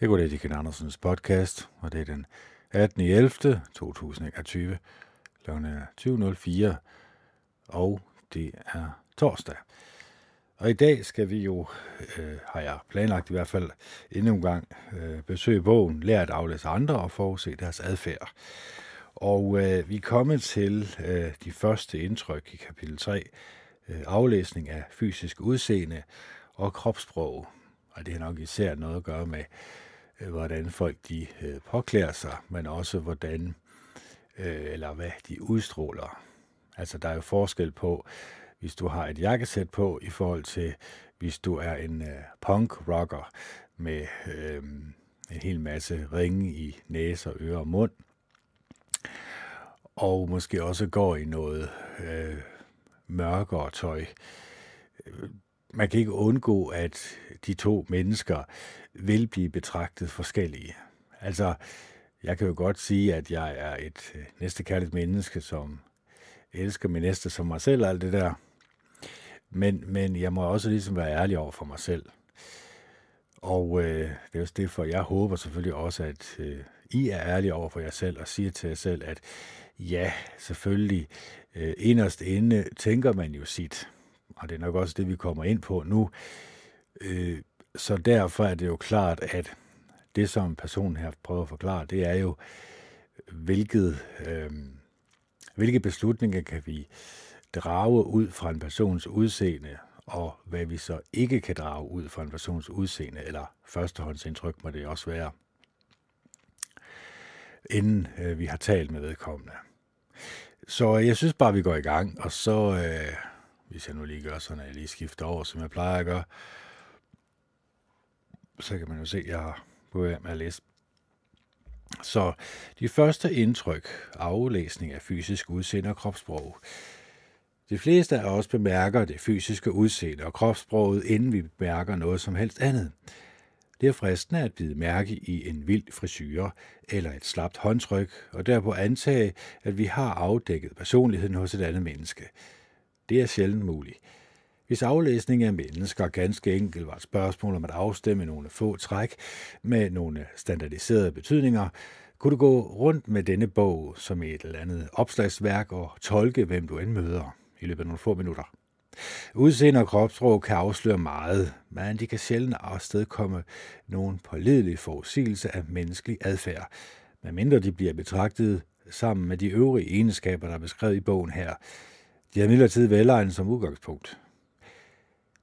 Jeg går lidt til Ken Andersens podcast, og det er den 18. 11. 2021. kl. 20.04, og det er torsdag. Og i dag skal vi jo, øh, har jeg planlagt i hvert fald, endnu en gang øh, besøge bogen, lære at aflæse andre og forudse deres adfærd. Og øh, vi er kommet til øh, de første indtryk i kapitel 3, øh, aflæsning af fysisk udseende og kropssprog. Og det har nok især noget at gøre med, Øh, hvordan folk de øh, påklæder sig, men også hvordan, øh, eller hvad de udstråler. Altså der er jo forskel på, hvis du har et jakkesæt på, i forhold til, hvis du er en øh, punk-rocker med øh, en hel masse ringe i næse og øre og mund, og måske også går i noget øh, mørkere tøj. Man kan ikke undgå, at de to mennesker vil blive betragtet forskellige. Altså, jeg kan jo godt sige, at jeg er et øh, næstekærligt menneske, som elsker min næste som mig selv og alt det der. Men, men jeg må også ligesom være ærlig over for mig selv. Og øh, det er også derfor, jeg håber selvfølgelig også, at øh, I er ærlige over for jer selv og siger til jer selv, at ja, selvfølgelig, øh, inderst inde tænker man jo sit. Og det er nok også det, vi kommer ind på nu. Øh, så derfor er det jo klart, at det, som personen her prøver at forklare, det er jo, hvilket, øh, hvilke beslutninger kan vi drage ud fra en persons udseende, og hvad vi så ikke kan drage ud fra en persons udseende, eller førstehåndsindtryk må det også være, inden øh, vi har talt med vedkommende. Så jeg synes bare, vi går i gang, og så, øh, hvis jeg nu lige gør sådan, at jeg lige skifter over, som jeg plejer at gøre, så kan man jo se, at jeg har på med at læse. Så de første indtryk, aflæsning af fysisk udseende og kropssprog. De fleste af os bemærker det fysiske udseende og kropssproget, inden vi bemærker noget som helst andet. Det er fristende at bide mærke i en vild frisyre eller et slapt håndtryk, og derpå antage, at vi har afdækket personligheden hos et andet menneske. Det er sjældent muligt. Hvis aflæsning af mennesker ganske enkelt var et spørgsmål om at afstemme nogle få træk med nogle standardiserede betydninger, kunne du gå rundt med denne bog som et eller andet opslagsværk og tolke, hvem du end møder i løbet af nogle få minutter. Udseende og kropsprog kan afsløre meget, men de kan sjældent afstedkomme nogen pålidelig forudsigelse af menneskelig adfærd, medmindre de bliver betragtet sammen med de øvrige egenskaber, der er beskrevet i bogen her. De er midlertid velegnet som udgangspunkt.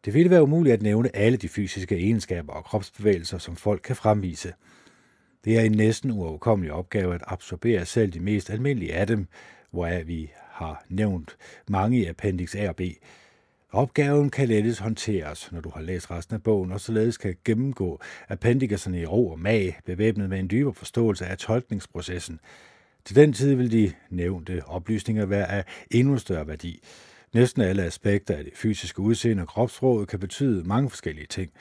Det ville være umuligt at nævne alle de fysiske egenskaber og kropsbevægelser, som folk kan fremvise. Det er en næsten uoverkommelig opgave at absorbere selv de mest almindelige af dem, hvoraf vi har nævnt mange i Appendix A og B. Opgaven kan lettes håndteres, når du har læst resten af bogen, og således kan gennemgå appendikerne i ro og mag, bevæbnet med en dybere forståelse af tolkningsprocessen. Til den tid vil de nævnte oplysninger være af endnu større værdi. Næsten alle aspekter af det fysiske udseende og kropsrådet kan betyde mange forskellige ting.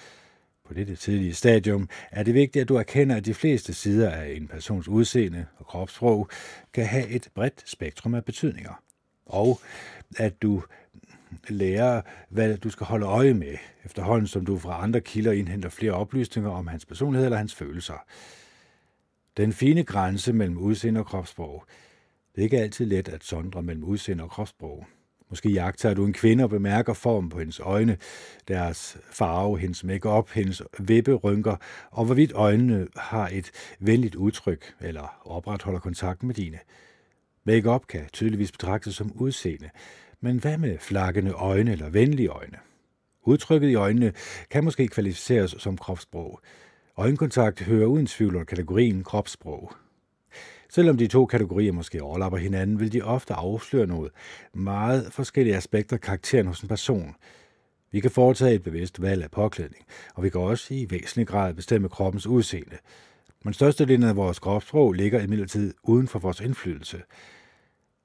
På dette tidlige stadium er det vigtigt, at du erkender, at de fleste sider af en persons udseende og kropssprog kan have et bredt spektrum af betydninger. Og at du lærer, hvad du skal holde øje med, efterhånden som du fra andre kilder indhenter flere oplysninger om hans personlighed eller hans følelser. Den fine grænse mellem udseende og kropssprog. Det er ikke altid let at sondre mellem udseende og kropssprog. Måske jagter du en kvinde og bemærker form på hendes øjne, deres farve, hendes makeup, hendes vipperynker, og hvorvidt øjnene har et venligt udtryk eller opretholder kontakten med dine. Makeup kan tydeligvis betragtes som udseende, men hvad med flakkende øjne eller venlige øjne? Udtrykket i øjnene kan måske kvalificeres som kropssprog. Øjenkontakt hører uden tvivl under kategorien kropssprog. Selvom de to kategorier måske overlapper hinanden, vil de ofte afsløre noget meget forskellige aspekter af karakteren hos en person. Vi kan foretage et bevidst valg af påklædning, og vi kan også i væsentlig grad bestemme kroppens udseende. Men størstedelen af vores kropssprog ligger imidlertid uden for vores indflydelse.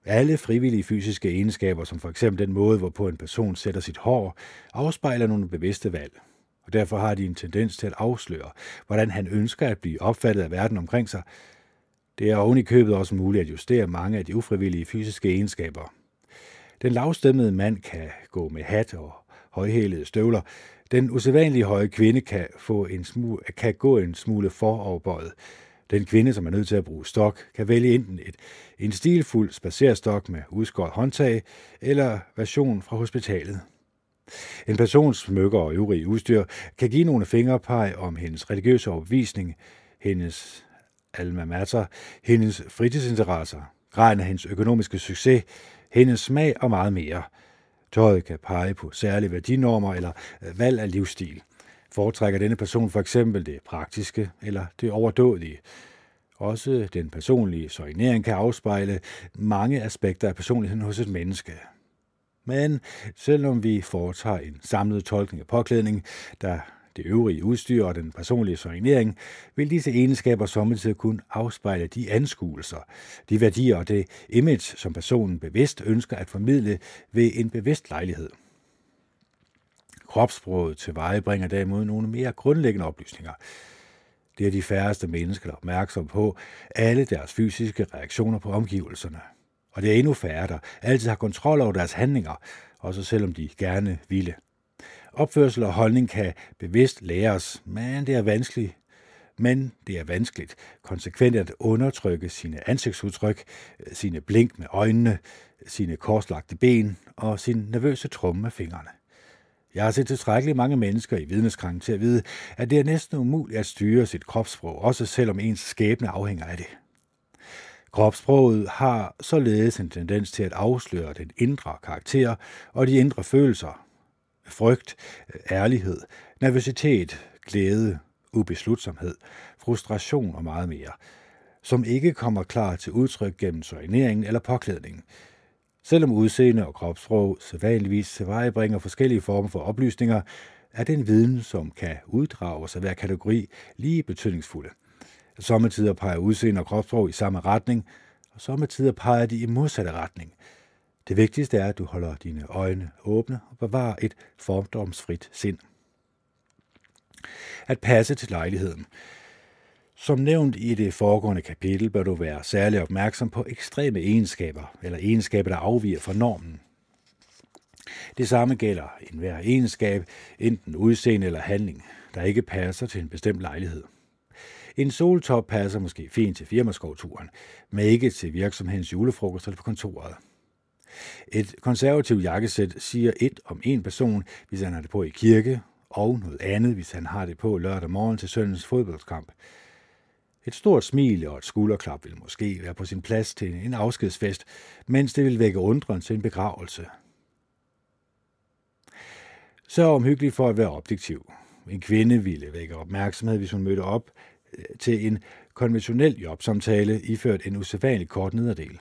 Alle frivillige fysiske egenskaber, som for eksempel den måde, hvorpå en person sætter sit hår, afspejler nogle bevidste valg. Og derfor har de en tendens til at afsløre, hvordan han ønsker at blive opfattet af verden omkring sig, det er oven i købet også muligt at justere mange af de ufrivillige fysiske egenskaber. Den lavstemmede mand kan gå med hat og højhælede støvler. Den usædvanlige høje kvinde kan, få en smule, kan gå en smule foroverbøjet. Den kvinde, som er nødt til at bruge stok, kan vælge enten et, en stilfuld spacerstok med udskåret håndtag, eller version fra hospitalet. En persons smykker og øvrige udstyr kan give nogle fingerpeg om hendes religiøse overbevisning, hendes alma mater, hendes fritidsinteresser, graden af hendes økonomiske succes, hendes smag og meget mere. Tøjet kan pege på særlige værdinormer eller øh, valg af livsstil. Foretrækker denne person for eksempel det praktiske eller det overdådige. Også den personlige soignering kan afspejle mange aspekter af personligheden hos et menneske. Men selvom vi foretager en samlet tolkning af påklædning, der det øvrige udstyr og den personlige soignering, vil disse egenskaber samtidig kun afspejle de anskuelser, de værdier og det image, som personen bevidst ønsker at formidle ved en bevidst lejlighed. Kropssproget tilvejebringer derimod nogle mere grundlæggende oplysninger. Det er de færreste mennesker der er opmærksomme på alle deres fysiske reaktioner på omgivelserne. Og det er endnu færre, der altid har kontrol over deres handlinger, også selvom de gerne ville. Opførsel og holdning kan bevidst læres, men det er vanskeligt. Men det er vanskeligt konsekvent at undertrykke sine ansigtsudtryk, sine blink med øjnene, sine korslagte ben og sin nervøse tromme med fingrene. Jeg har set tilstrækkeligt mange mennesker i vidneskranken til at vide, at det er næsten umuligt at styre sit kropssprog, også selvom ens skæbne afhænger af det. Kropssproget har således en tendens til at afsløre den indre karakter og de indre følelser, frygt, ærlighed, nervøsitet, glæde, ubeslutsomhed, frustration og meget mere, som ikke kommer klar til udtryk gennem soigneringen eller påklædningen. Selvom udseende og kropssprog sædvanligvis tilvejebringer forskellige former for oplysninger, er den viden, som kan uddrages af hver kategori, lige betydningsfulde. Sommetider peger udseende og kropsprog i samme retning, og sommetider peger de i modsatte retning – det vigtigste er, at du holder dine øjne åbne og bevarer et fordomsfrit sind. At passe til lejligheden. Som nævnt i det foregående kapitel, bør du være særlig opmærksom på ekstreme egenskaber, eller egenskaber, der afviger fra normen. Det samme gælder enhver egenskab, enten udseende eller handling, der ikke passer til en bestemt lejlighed. En soltop passer måske fint til firmaskovturen, men ikke til virksomhedens julefrokost eller på kontoret. Et konservativt jakkesæt siger et om en person, hvis han har det på i kirke, og noget andet, hvis han har det på lørdag morgen til søndagens fodboldkamp. Et stort smil og et skulderklap vil måske være på sin plads til en afskedsfest, mens det vil vække undren til en begravelse. Så omhyggeligt for at være objektiv. En kvinde ville vække opmærksomhed, hvis hun mødte op til en konventionel jobsamtale iført en usædvanlig kort nederdel.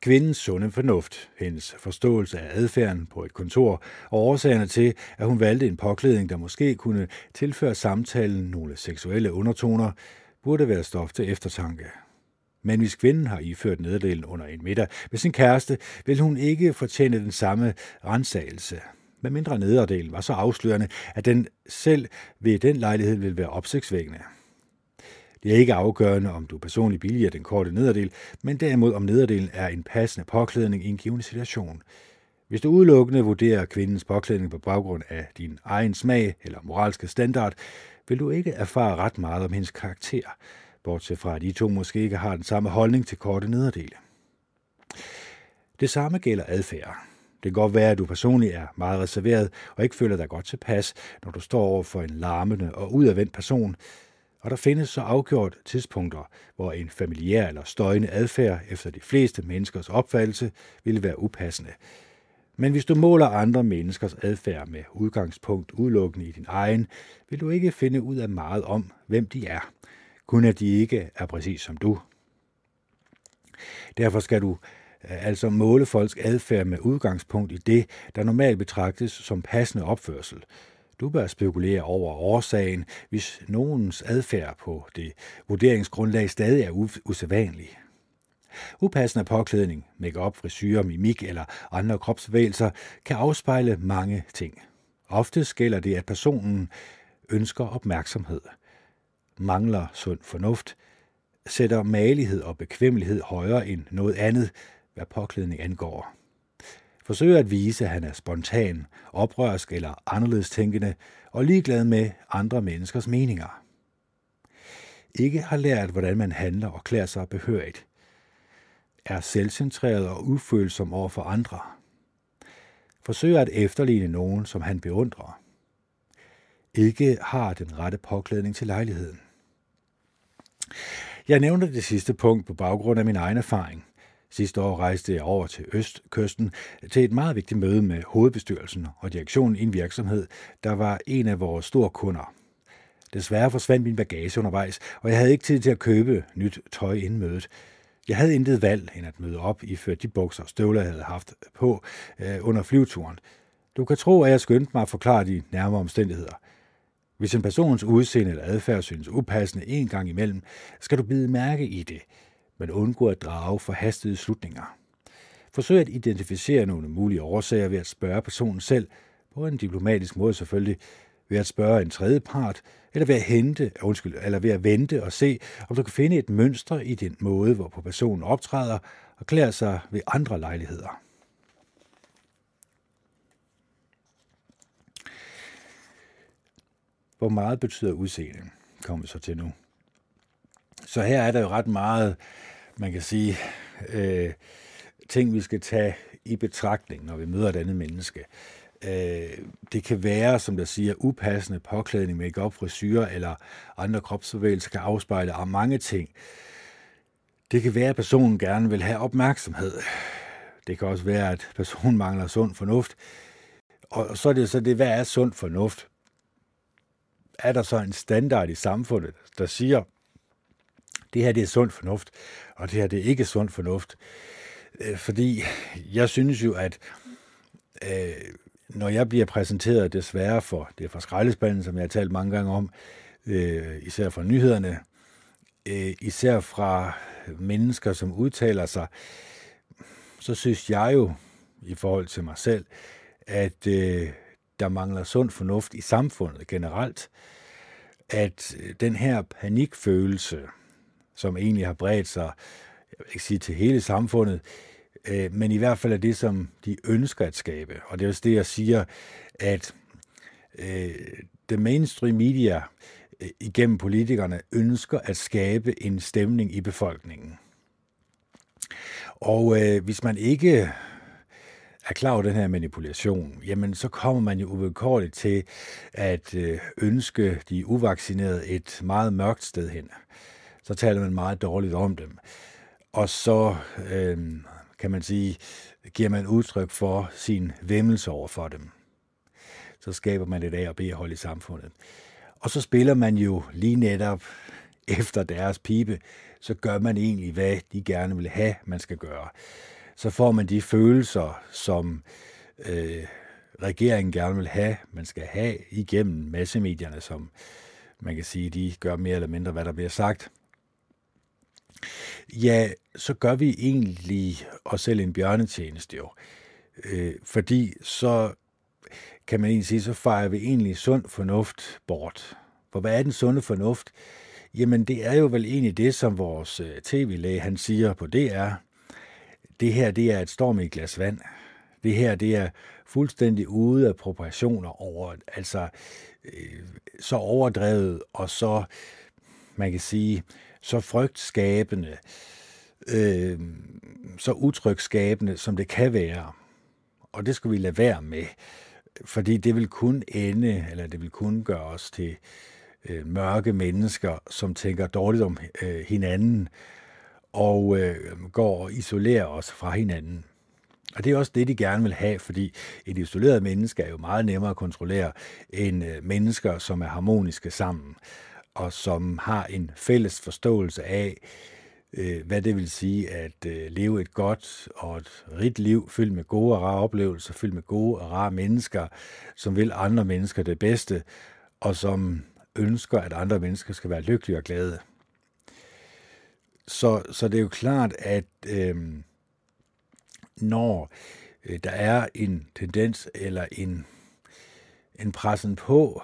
Kvindens sunde fornuft, hendes forståelse af adfærden på et kontor og årsagerne til, at hun valgte en påklædning, der måske kunne tilføre samtalen nogle seksuelle undertoner, burde være stof til eftertanke. Men hvis kvinden har iført nederdelen under en middag med sin kæreste, vil hun ikke fortjene den samme rensagelse. Med mindre nederdelen var så afslørende, at den selv ved den lejlighed vil være opsigtsvækkende. Det er ikke afgørende, om du personligt billiger den korte nederdel, men derimod om nederdelen er en passende påklædning i en given situation. Hvis du udelukkende vurderer kvindens påklædning på baggrund af din egen smag eller moralske standard, vil du ikke erfare ret meget om hendes karakter, bortset fra at de to måske ikke har den samme holdning til korte nederdele. Det samme gælder adfærd. Det kan godt være, at du personligt er meget reserveret og ikke føler dig godt tilpas, når du står over for en larmende og udadvendt person, og der findes så afgjort tidspunkter, hvor en familiær eller støjende adfærd efter de fleste menneskers opfattelse ville være upassende. Men hvis du måler andre menneskers adfærd med udgangspunkt udelukkende i din egen, vil du ikke finde ud af meget om, hvem de er. Kun at de ikke er præcis som du. Derfor skal du altså måle folks adfærd med udgangspunkt i det, der normalt betragtes som passende opførsel, du bør spekulere over årsagen, hvis nogens adfærd på det vurderingsgrundlag stadig er usædvanlig. Upassende påklædning, makeup, frisyrer, mimik eller andre kropsbevægelser kan afspejle mange ting. Ofte gælder det, at personen ønsker opmærksomhed, mangler sund fornuft, sætter malighed og bekvemmelighed højere end noget andet, hvad påklædning angår. forsøger at vise, at han er spontan, oprørsk eller anderledes tænkende og ligeglad med andre menneskers meninger. Ikke har lært, hvordan man handler og klæder sig behørigt. Er selvcentreret og ufølsom over for andre. Forsøger at efterligne nogen, som han beundrer. Ikke har den rette påklædning til lejligheden. Jeg nævner det sidste punkt på baggrund af min egen erfaring – Sidste år rejste jeg over til Østkysten til et meget vigtigt møde med hovedbestyrelsen og direktionen i en virksomhed, der var en af vores store kunder. Desværre forsvandt min bagage undervejs, og jeg havde ikke tid til at købe nyt tøj inden mødet. Jeg havde intet valg end at møde op i de bukser og støvler, jeg havde haft på øh, under flyveturen. Du kan tro, at jeg skyndte mig at forklare de nærmere omstændigheder. Hvis en persons udseende eller adfærd synes upassende en gang imellem, skal du bide mærke i det – men undgå at drage forhastede slutninger. Forsøg at identificere nogle mulige årsager ved at spørge personen selv, på en diplomatisk måde selvfølgelig, ved at spørge en tredje part, eller ved at hente, undskyld, eller ved at vente og se, om du kan finde et mønster i den måde, hvorpå personen optræder og klæder sig ved andre lejligheder. Hvor meget betyder udseende? Kommer vi så til nu. Så her er der jo ret meget man kan sige, øh, ting, vi skal tage i betragtning, når vi møder et andet menneske. Øh, det kan være, som der siger, upassende påklædning, make-up, frisyrer eller andre kropsbevægelser kan afspejle af mange ting. Det kan være, at personen gerne vil have opmærksomhed. Det kan også være, at personen mangler sund fornuft. Og så er det så det, hvad er sund fornuft? Er der så en standard i samfundet, der siger, det her det er sund fornuft, og det her det er ikke sund fornuft. Øh, fordi jeg synes jo, at øh, når jeg bliver præsenteret desværre for, det er fra skraldespanden, som jeg har talt mange gange om, øh, især fra nyhederne, øh, især fra mennesker, som udtaler sig, så synes jeg jo, i forhold til mig selv, at øh, der mangler sund fornuft i samfundet generelt. At øh, den her panikfølelse, som egentlig har bredt sig, jeg vil ikke sige til hele samfundet, øh, men i hvert fald er det, som de ønsker at skabe. Og det er også det, jeg siger, at øh, the mainstream media øh, igennem politikerne ønsker at skabe en stemning i befolkningen. Og øh, hvis man ikke er klar over den her manipulation, jamen så kommer man jo uvilkårligt til at øh, ønske de uvaccinerede et meget mørkt sted hen så taler man meget dårligt om dem. Og så øh, kan man sige, giver man udtryk for sin vemmelse over for dem. Så skaber man et A og B-hold i samfundet. Og så spiller man jo lige netop efter deres pipe, så gør man egentlig, hvad de gerne vil have, man skal gøre. Så får man de følelser, som øh, regeringen gerne vil have, man skal have igennem massemedierne, som man kan sige, de gør mere eller mindre, hvad der bliver sagt. Ja, så gør vi egentlig os selv en bjørnetjeneste jo. Øh, fordi så kan man egentlig sige, så fejrer vi egentlig sund fornuft bort. For hvad er den sunde fornuft? Jamen, det er jo vel egentlig det, som vores øh, tv-læge, han siger på DR. Det her, det er et storm i et glas vand. Det her, det er fuldstændig ude af proportioner over, altså øh, så overdrevet, og så, man kan sige, så frygtskabende, øh, så utrygskabende, som det kan være. Og det skal vi lade være med, fordi det vil kun ende, eller det vil kun gøre os til øh, mørke mennesker, som tænker dårligt om øh, hinanden, og øh, går og isolerer os fra hinanden. Og det er også det, de gerne vil have, fordi et isoleret menneske er jo meget nemmere at kontrollere end øh, mennesker, som er harmoniske sammen og som har en fælles forståelse af, øh, hvad det vil sige at øh, leve et godt og et rigt liv, fyldt med gode og rare oplevelser, fyldt med gode og rare mennesker, som vil andre mennesker det bedste, og som ønsker, at andre mennesker skal være lykkelige og glade. Så, så det er jo klart, at øh, når øh, der er en tendens eller en, en pressen på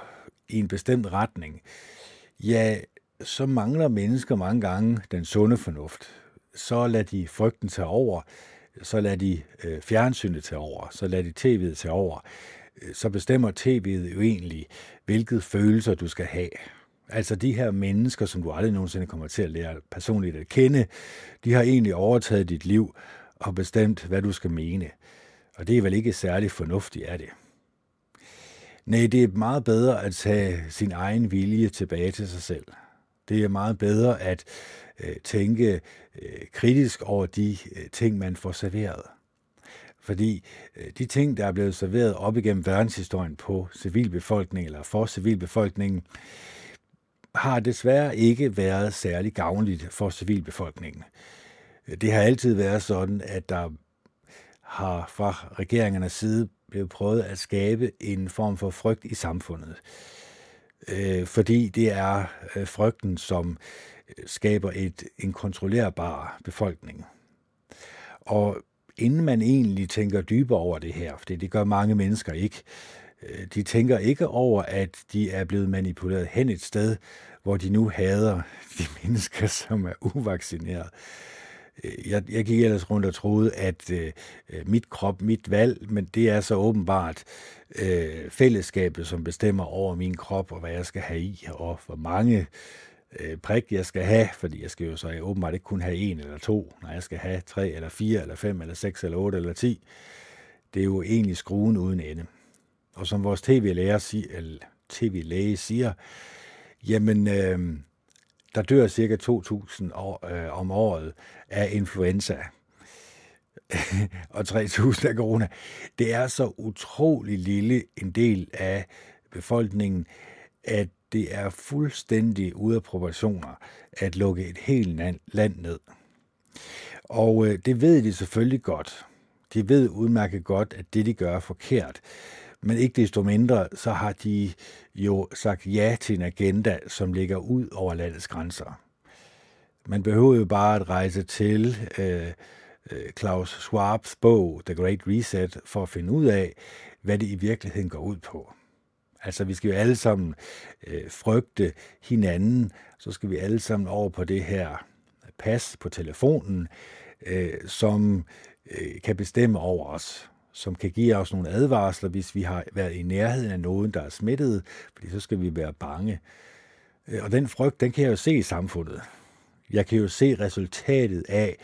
i en bestemt retning, øh, ja, så mangler mennesker mange gange den sunde fornuft. Så lader de frygten tage over. så lader de øh, fjernsynet til over, så lader de tv'et til over. Øh, så bestemmer tv'et jo egentlig, hvilke følelser du skal have. Altså de her mennesker, som du aldrig nogensinde kommer til at lære personligt at kende, de har egentlig overtaget dit liv og bestemt, hvad du skal mene. Og det er vel ikke særlig fornuftigt, er det? Nej, det er meget bedre at tage sin egen vilje tilbage til sig selv. Det er meget bedre at øh, tænke øh, kritisk over de øh, ting, man får serveret. Fordi øh, de ting, der er blevet serveret op igennem verdenshistorien på civilbefolkningen eller for civilbefolkningen, har desværre ikke været særlig gavnligt for civilbefolkningen. Det har altid været sådan, at der har fra regeringernes side blevet prøvet at skabe en form for frygt i samfundet. Øh, fordi det er øh, frygten, som øh, skaber et, en kontrollerbar befolkning. Og inden man egentlig tænker dybere over det her, for det gør mange mennesker ikke, øh, de tænker ikke over, at de er blevet manipuleret hen et sted, hvor de nu hader de mennesker, som er uvaccineret. Øh, Øh, jeg, jeg gik ellers rundt og troede, at øh, øh, mit krop, mit valg, men det er så åbenbart øh, fællesskabet, som bestemmer over min krop og hvad jeg skal have i, og hvor mange øh, prik jeg skal have, fordi jeg skal jo så jeg åbenbart ikke kun have en eller to, når jeg skal have tre eller fire eller fem eller seks eller otte eller ti. Det er jo egentlig skruen uden ende. Og som vores tv-læge siger, TV siger, jamen øh, der dør cirka 2.000 år, øh, om året af influenza og 3.000 af corona. Det er så utrolig lille en del af befolkningen, at det er fuldstændig ude af proportioner at lukke et helt land ned. Og øh, det ved de selvfølgelig godt. De ved udmærket godt, at det, de gør, er forkert. Men ikke desto mindre, så har de jo sagt ja til en agenda, som ligger ud over landets grænser. Man behøver jo bare at rejse til øh, øh Klaus Schwabs bog The Great Reset for at finde ud af, hvad det i virkeligheden går ud på. Altså, vi skal jo alle sammen øh, frygte hinanden, så skal vi alle sammen over på det her pas på telefonen, øh, som øh, kan bestemme over os som kan give os nogle advarsler, hvis vi har været i nærheden af nogen, der er smittet, fordi så skal vi være bange. Øh, og den frygt, den kan jeg jo se i samfundet. Jeg kan jo se resultatet af,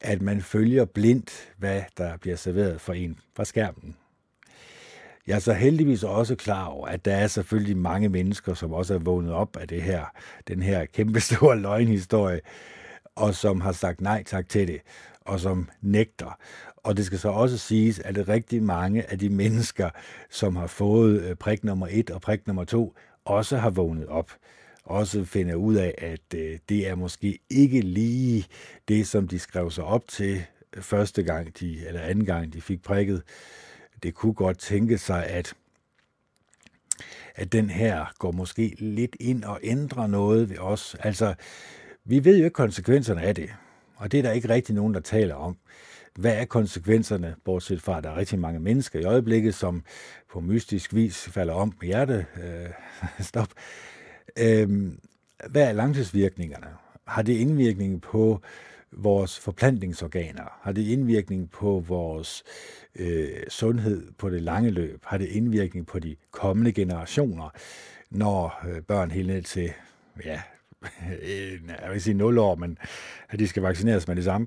at man følger blindt, hvad der bliver serveret for en fra skærmen. Jeg er så heldigvis også klar over, at der er selvfølgelig mange mennesker, som også er vågnet op af det her, den her kæmpestore løgnhistorie, og som har sagt nej tak til det, og som nægter. Og det skal så også siges, at det rigtig mange af de mennesker, som har fået øh, prik nummer et og prik nummer to, også har vågnet op. Også finder ud af, at øh, det er måske ikke lige det, som de skrev sig op til øh, første gang, de, eller anden gang, de fik prikket. Det kunne godt tænke sig, at at den her går måske lidt ind og ændrer noget ved os. Altså, vi ved jo ikke konsekvenserne af det, og det er der ikke rigtig nogen, der taler om hvad er konsekvenserne, bortset fra, at der er rigtig mange mennesker i øjeblikket, som på mystisk vis falder om med hjerte. Øh, stop. Øh, hvad er langtidsvirkningerne? Har det indvirkning på vores forplantningsorganer? Har det indvirkning på vores øh, sundhed på det lange løb? Har det indvirkning på de kommende generationer, når øh, børn helt ned til, ja, jeg vil sige 0 år, men at de skal vaccineres med det samme?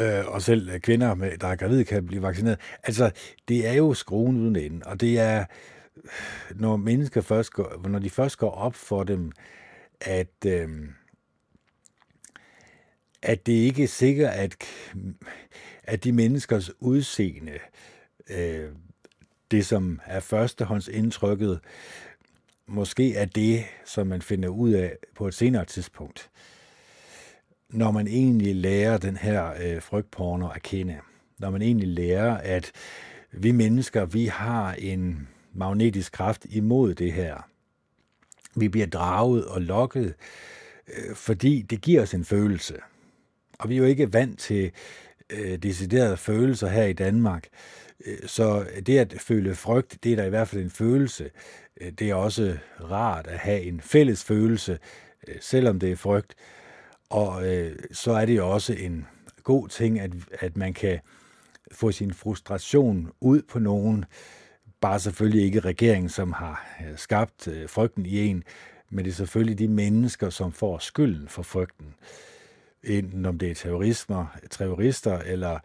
Øh, og selv øh, kvinder, med, der er gravide, kan blive vaccineret. Altså, det er jo skruen uden ende, og det er, når mennesker først går, når de først går op for dem, at, øh, at det ikke er sikkert, at, at de menneskers udseende, øh, det som er førstehåndsindtrykket, måske er det, som man finder ud af på et senere tidspunkt når man egentlig lærer den her øh, frygtporno at kende. Når man egentlig lærer, at vi mennesker, vi har en magnetisk kraft imod det her. Vi bliver draget og lokket, øh, fordi det giver os en følelse. Og vi er jo ikke vant til øh, deciderede følelser her i Danmark. Øh, så det at føle frygt, det er da i hvert fald en følelse. Øh, det er også rart at have en fælles følelse, øh, selvom det er frygt. Og øh, så er det jo også en god ting, at, at man kan få sin frustration ud på nogen. Bare selvfølgelig ikke regeringen, som har øh, skabt øh, frygten i en, men det er selvfølgelig de mennesker, som får skylden for frygten. Enten om det er terrorismer, terrorister, eller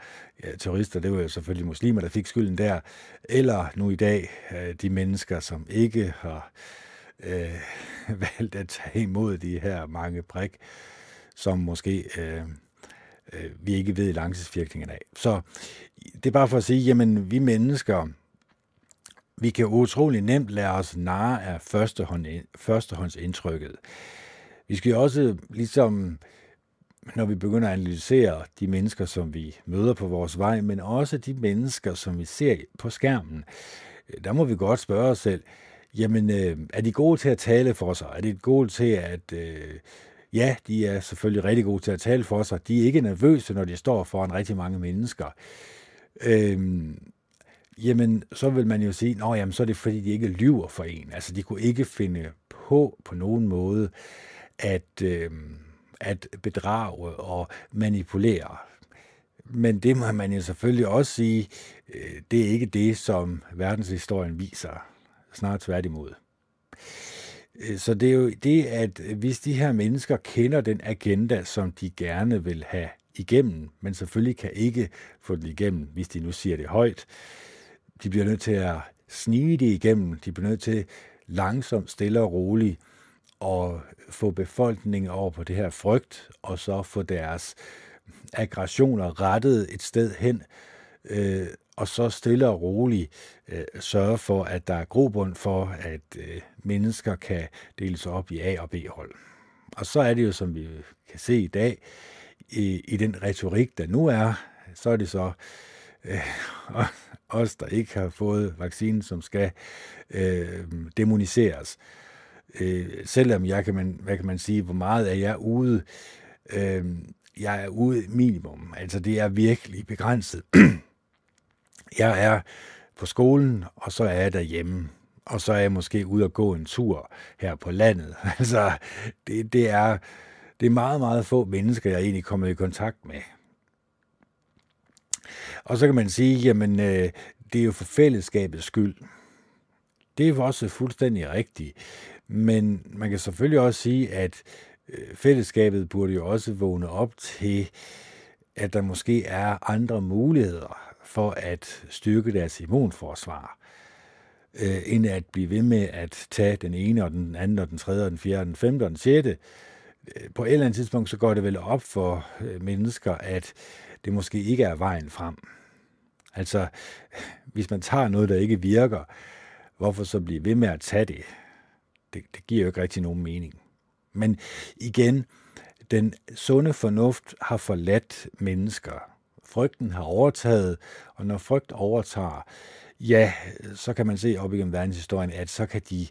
ja, terrorister, det var jo selvfølgelig muslimer, der fik skylden der, eller nu i dag øh, de mennesker, som ikke har øh, valgt at tage imod de her mange prik, som måske øh, øh, vi ikke ved langtidsvirkningen af. Så det er bare for at sige, jamen vi mennesker, vi kan utrolig nemt lade os narre af førstehånd, førstehåndsindtrykket. Vi skal jo også ligesom, når vi begynder at analysere de mennesker, som vi møder på vores vej, men også de mennesker, som vi ser på skærmen, øh, der må vi godt spørge os selv, jamen øh, er de gode til at tale for sig? Er de gode til at... Øh, ja, de er selvfølgelig rigtig gode til at tale for sig. De er ikke nervøse, når de står foran rigtig mange mennesker. Øhm, jamen, så vil man jo sige, nå jamen, så er det fordi, de ikke lyver for en. Altså, de kunne ikke finde på på nogen måde at, øhm, at bedrage og manipulere. Men det må man jo selvfølgelig også sige, øh, det er ikke det, som verdenshistorien viser. Snart tværtimod. Øh, så det er jo det, at øh, hvis de her mennesker kender den agenda, som de gerne vil have igennem, men selvfølgelig kan ikke få det igennem, hvis de nu siger det højt, de bliver nødt til at snige det igennem. De bliver nødt til langsomt, stille og roligt at få befolkningen over på det her frygt, og så få deres aggressioner rettet et sted hen, øh, og så stille og roligt øh, sørge for, at der er grobund for, at øh, mennesker kan deles op i A- og B-hold. Og så er det jo, som vi kan se i dag, i, i den retorik, der nu er, så er det så øh, os, der ikke har fået vaccinen, som skal øh, demoniseres. Øh, selvom jeg kan man, hvad kan man sige, hvor meget er jeg ude? Øh, jeg er ude minimum. Altså det er virkelig begrænset. jeg er på skolen, og så er jeg derhjemme. Og så er jeg måske ude og gå en tur her på landet. Altså, det, det, er, det er meget, meget få mennesker, jeg egentlig kommer i kontakt med. Og så kan man sige, jamen, øh, det er jo for fællesskabets skyld. Det er jo også fuldstændig rigtigt. Men man kan selvfølgelig også sige, at øh, fællesskabet burde jo også vågne op til, at der måske er andre muligheder for at styrke deres immunforsvar, øh, end at blive ved med at tage den ene og den anden og den tredje og den fjerde og den femte og den sjette. Øh, på et eller andet tidspunkt, så går det vel op for øh, mennesker, at det måske ikke er vejen frem. Altså, hvis man tager noget, der ikke virker, hvorfor så blive ved med at tage det? Det, det giver jo ikke rigtig nogen mening. Men igen, den sunde fornuft har forladt mennesker. Frygten har overtaget, og når frygt overtager, ja, så kan man se op igennem verdenshistorien, at så kan de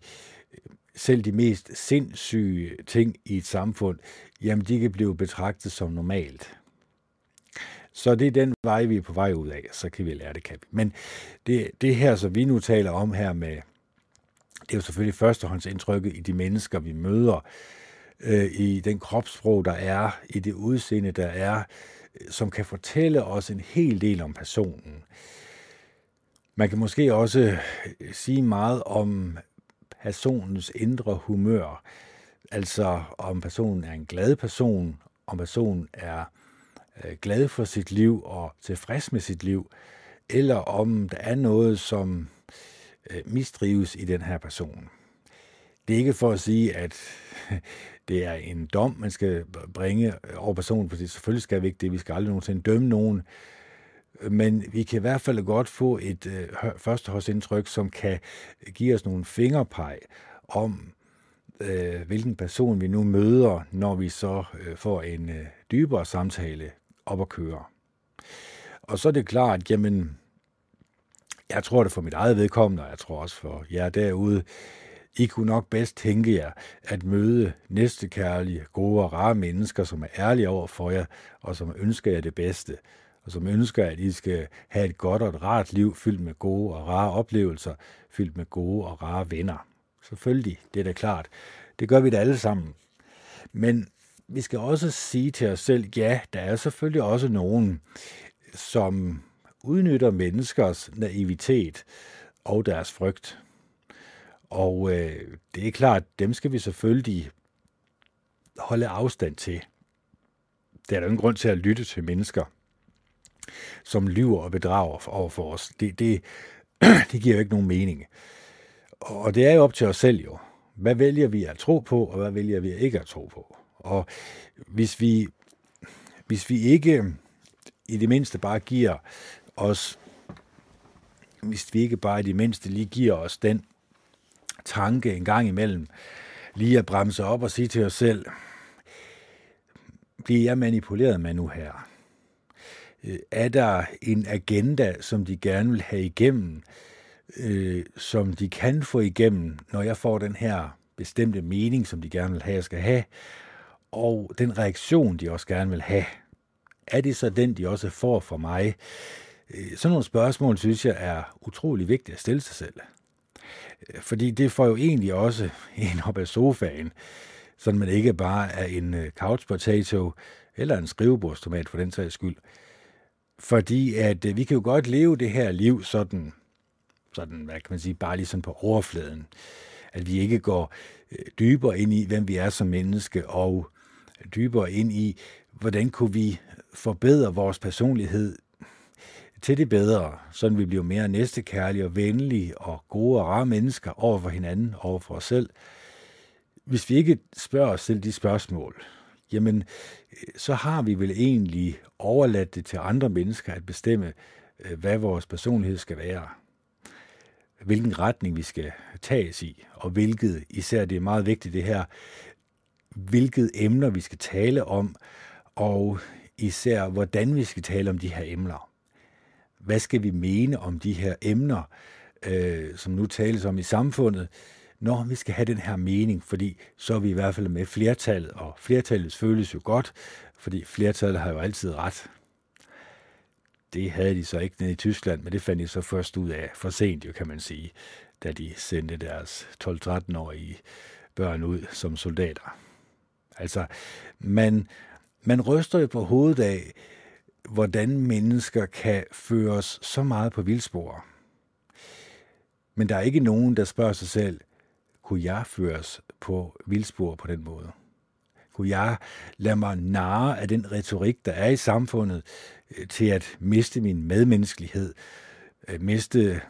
selv de mest sindssyge ting i et samfund, jamen de kan blive betragtet som normalt. Så det er den vej, vi er på vej ud af, så kan vi lære det, kan vi. Men det, det her, som vi nu taler om her med, det er jo selvfølgelig førstehåndsindtrykket i de mennesker, vi møder, øh, i den kropssprog, der er, i det udseende, der er, som kan fortælle os en hel del om personen. Man kan måske også øh, sige meget om personens indre humør, altså om personen er en glad person, om personen er øh, glad for sit liv og tilfreds med sit liv, eller om der er noget, som øh, mistrives i den her person. Det er ikke for at sige, at det er en dom, man skal bringe over personen, for selvfølgelig skal vi ikke det. Vi skal aldrig nogensinde dømme nogen. Men vi kan i hvert fald godt få et øh, førstehåndsindtryk, som kan give os nogle fingerpeg om, øh, hvilken person vi nu møder, når vi så øh, får en øh, dybere samtale op at køre. Og så er det klart, jamen, jeg tror det for mit eget vedkommende, og jeg tror også for jer derude, i kunne nok bedst tænke jer at møde næstekærlige, gode og rare mennesker, som er ærlige over for jer, og som ønsker jer det bedste, og som ønsker, at I skal have et godt og et rart liv, fyldt med gode og rare oplevelser, fyldt med gode og rare venner. Selvfølgelig, det er da klart. Det gør vi da alle sammen. Men vi skal også sige til os selv, ja, der er selvfølgelig også nogen, som udnytter menneskers naivitet og deres frygt. Og øh, det er klart, dem skal vi selvfølgelig holde afstand til. Der er der ingen grund til at lytte til mennesker, som lyver og bedrager over for os. Det, det, det giver jo ikke nogen mening. Og det er jo op til os selv jo. Hvad vælger vi at tro på, og hvad vælger vi ikke at tro på? Og hvis vi, hvis vi ikke øh, i det mindste bare giver os, hvis vi ikke bare i det mindste lige giver os den tanke en gang imellem, lige at bremse op og sige til os selv, bliver jeg manipuleret med nu her? Øh, er der en agenda, som de gerne vil have igennem, øh, som de kan få igennem, når jeg får den her bestemte mening, som de gerne vil have, jeg skal have, og den reaktion, de også gerne vil have, er det så den, de også får fra mig? Øh, sådan nogle spørgsmål, synes jeg, er utrolig vigtigt at stille sig selv. Øh, fordi det får jo egentlig også en op af sofaen, så man ikke bare er en øh, couch potato eller en skrivebordstomat for den sags skyld. Fordi at øh, vi kan jo godt leve det her liv sådan, sådan hvad kan man sige, bare lige sådan på overfladen. At vi ikke går dybere ind i, hvem vi er som menneske, og dybere ind i, hvordan kunne vi forbedre vores personlighed til det bedre, så vi bliver mere næstekærlige og venlige og gode og rare mennesker over for hinanden og over for os selv. Hvis vi ikke spørger os selv de spørgsmål, jamen, øh, så har vi vel egentlig overladt det til andre mennesker at bestemme, øh, hvad vores personlighed skal være. Hvilken retning vi skal tages i, og hvilket, især det er meget vigtigt det her, hvilket emner vi skal tale om, og især hvordan vi skal tale om de her emner. Hvad skal vi mene om de her emner, øh, som nu tales om i samfundet, når vi skal have den her mening, fordi så er vi i hvert fald med flertallet, og flertallet føles jo godt, fordi flertallet har jo altid ret. Det havde de så ikke nede i Tyskland, men det fandt de så først ud af for sent, jo kan man sige, da de sendte deres 12-13-årige børn ud som soldater. Altså, man, man ryster jo på hovedet af, hvordan mennesker kan føres så meget på vildspor. Men der er ikke nogen, der spørger sig selv, kunne jeg føres på vildspor på den måde? Kunne jeg lade mig narre af den retorik, der er i samfundet, øh, til at miste min medmenneskelighed, øh, miste øh,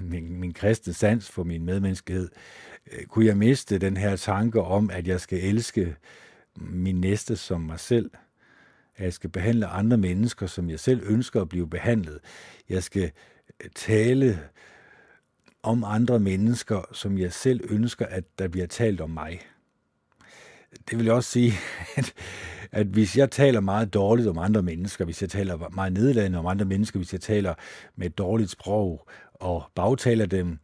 min, min kristne sans for min medmenneskelighed, kunne jeg miste den her tanke om, at jeg skal elske min næste som mig selv. At jeg skal behandle andre mennesker, som jeg selv ønsker at blive behandlet. Jeg skal øh, tale om andre mennesker, som jeg selv ønsker, at der bliver talt om mig. Det vil også sige, at, at hvis jeg taler meget dårligt om andre mennesker, hvis jeg taler meget nedladende om andre mennesker, hvis jeg taler med et dårligt sprog og bagtaler dem,